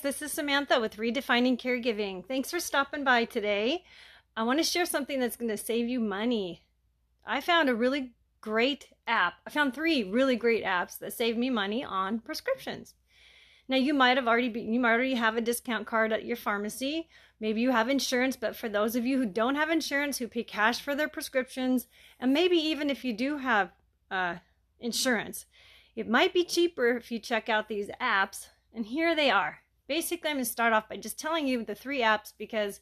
this is Samantha with Redefining Caregiving. Thanks for stopping by today. I want to share something that's going to save you money. I found a really great app. I found three really great apps that save me money on prescriptions. Now you might have already be, you might already have a discount card at your pharmacy. Maybe you have insurance, but for those of you who don't have insurance, who pay cash for their prescriptions, and maybe even if you do have uh, insurance, it might be cheaper if you check out these apps and here they are. Basically, I'm going to start off by just telling you the three apps because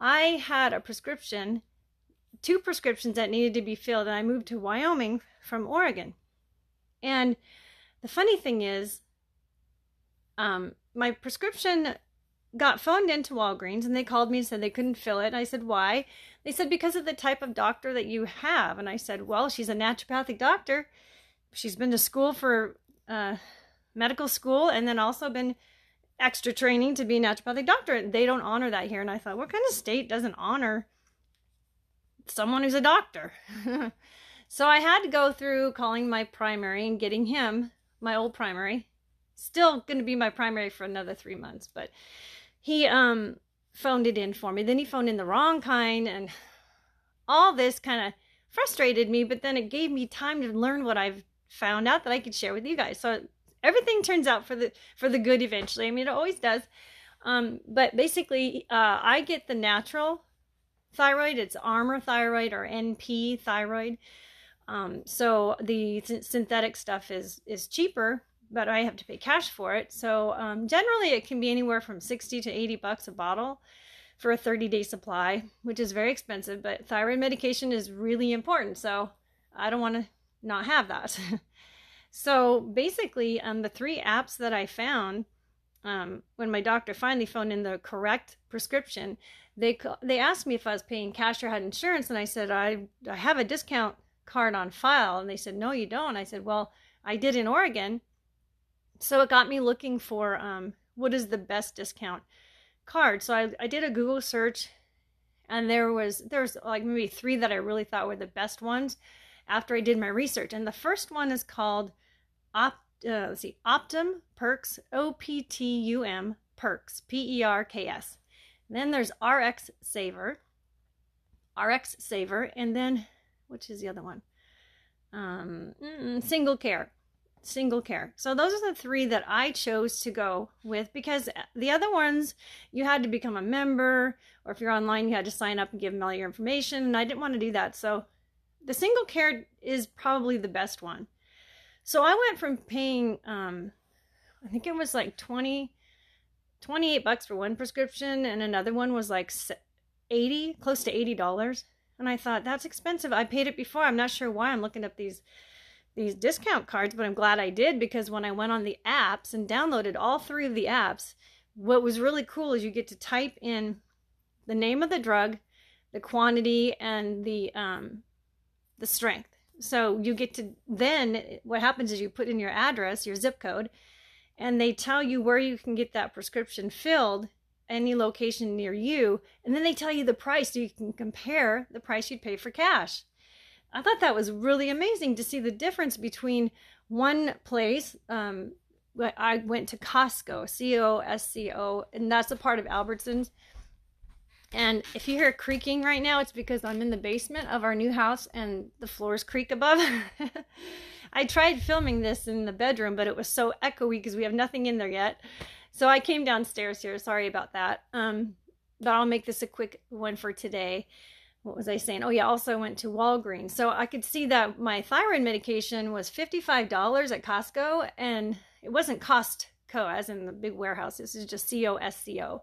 I had a prescription, two prescriptions that needed to be filled, and I moved to Wyoming from Oregon. And the funny thing is, um, my prescription got phoned into Walgreens and they called me and said they couldn't fill it. I said, why? They said, because of the type of doctor that you have. And I said, well, she's a naturopathic doctor. She's been to school for uh, medical school and then also been extra training to be a naturopathic doctor. They don't honor that here. And I thought, what kind of state doesn't honor someone who's a doctor? so I had to go through calling my primary and getting him, my old primary, still going to be my primary for another three months, but he um phoned it in for me. Then he phoned in the wrong kind and all this kind of frustrated me, but then it gave me time to learn what I've found out that I could share with you guys. So everything turns out for the for the good eventually. I mean, it always does. Um, but basically, uh, I get the natural thyroid. It's Armour thyroid or NP thyroid. Um, so the th- synthetic stuff is is cheaper, but I have to pay cash for it. So um, generally, it can be anywhere from sixty to eighty bucks a bottle for a 30 day supply, which is very expensive. But thyroid medication is really important, so I don't want to not have that. So basically, um, the three apps that I found um, when my doctor finally phoned in the correct prescription, they they asked me if I was paying cash or had insurance, and I said I I have a discount card on file, and they said no, you don't. I said well, I did in Oregon, so it got me looking for um, what is the best discount card. So I I did a Google search, and there was there's like maybe three that I really thought were the best ones after I did my research, and the first one is called Opt, uh, let's see, Optum Perks, O P T U M Perks, P E R K S. Then there's RX Saver, RX Saver, and then which is the other one? Um, single Care, Single Care. So those are the three that I chose to go with because the other ones you had to become a member, or if you're online, you had to sign up and give them all your information, and I didn't want to do that. So the Single Care is probably the best one. So I went from paying, um, I think it was like 20, 28 bucks for one prescription, and another one was like 80, close to $80. And I thought, that's expensive. I paid it before. I'm not sure why I'm looking up these these discount cards, but I'm glad I did because when I went on the apps and downloaded all three of the apps, what was really cool is you get to type in the name of the drug, the quantity, and the um, the strength. So you get to then what happens is you put in your address, your zip code, and they tell you where you can get that prescription filled, any location near you, and then they tell you the price so you can compare the price you'd pay for cash. I thought that was really amazing to see the difference between one place. Um, I went to Costco, C O S C O, and that's a part of Albertsons and if you hear creaking right now, it's because I'm in the basement of our new house and the floors creak above. I tried filming this in the bedroom, but it was so echoey because we have nothing in there yet. So I came downstairs here. Sorry about that. Um, but I'll make this a quick one for today. What was I saying? Oh, yeah, also I went to Walgreens. So I could see that my thyroid medication was $55 at Costco, and it wasn't Costco, as in the big warehouse. This is just C O S C O.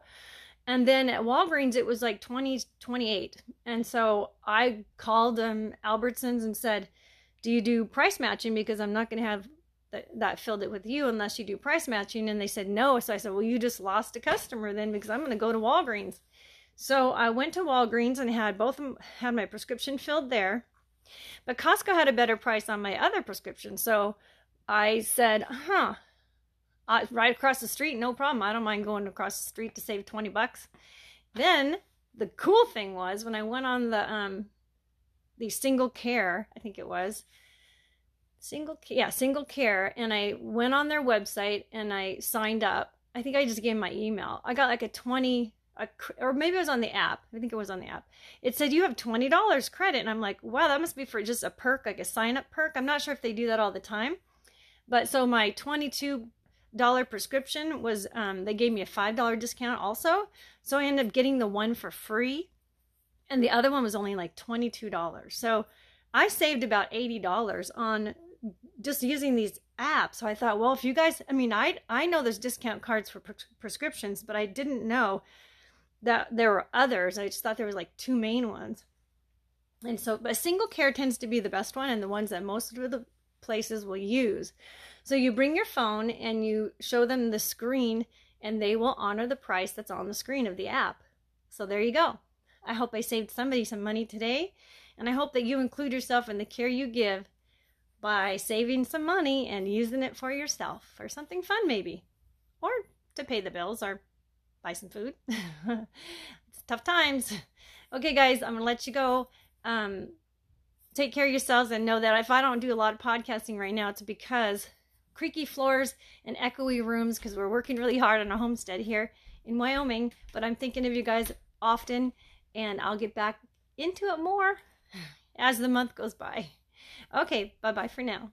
And then at Walgreens, it was like 20, 28. And so I called um, Albertsons and said, Do you do price matching? Because I'm not going to have th- that filled it with you unless you do price matching. And they said, No. So I said, Well, you just lost a customer then because I'm going to go to Walgreens. So I went to Walgreens and had both had my prescription filled there. But Costco had a better price on my other prescription. So I said, Huh, uh, right across the street, no problem. I don't mind going across the street to save 20 bucks. Then the cool thing was when I went on the um the single care, I think it was single yeah, single care and I went on their website and I signed up. I think I just gave my email. I got like a 20 a, or maybe it was on the app. I think it was on the app. It said you have $20 credit and I'm like, "Wow, that must be for just a perk, like a sign up perk." I'm not sure if they do that all the time. But so my 22 dollar prescription was um, they gave me a five dollar discount also. So i ended up getting the one for free. And the other one was only like $22 so i saved about $80 on just using these apps. So i thought well if you guys i mean i i know there's discount cards for prescriptions but i didn't know that there were others. I just thought there was like two main ones. And so but single care tends to be the best one and the ones that most of the places will use so you bring your phone and you show them the screen and they will honor the price that's on the screen of the app. So there you go. I hope I saved somebody some money today. And I hope that you include yourself in the care you give by saving some money and using it for yourself or something fun, maybe, or to pay the bills or buy some food. it's tough times. Okay, guys, I'm to let you go. Um, take care of yourselves and know that if I don't do a lot of podcasting right now, it's because creaky floors and echoey rooms because we're working really hard on a homestead here in Wyoming. But I'm thinking of you guys often, and I'll get back into it more as the month goes by. Okay, bye bye for now.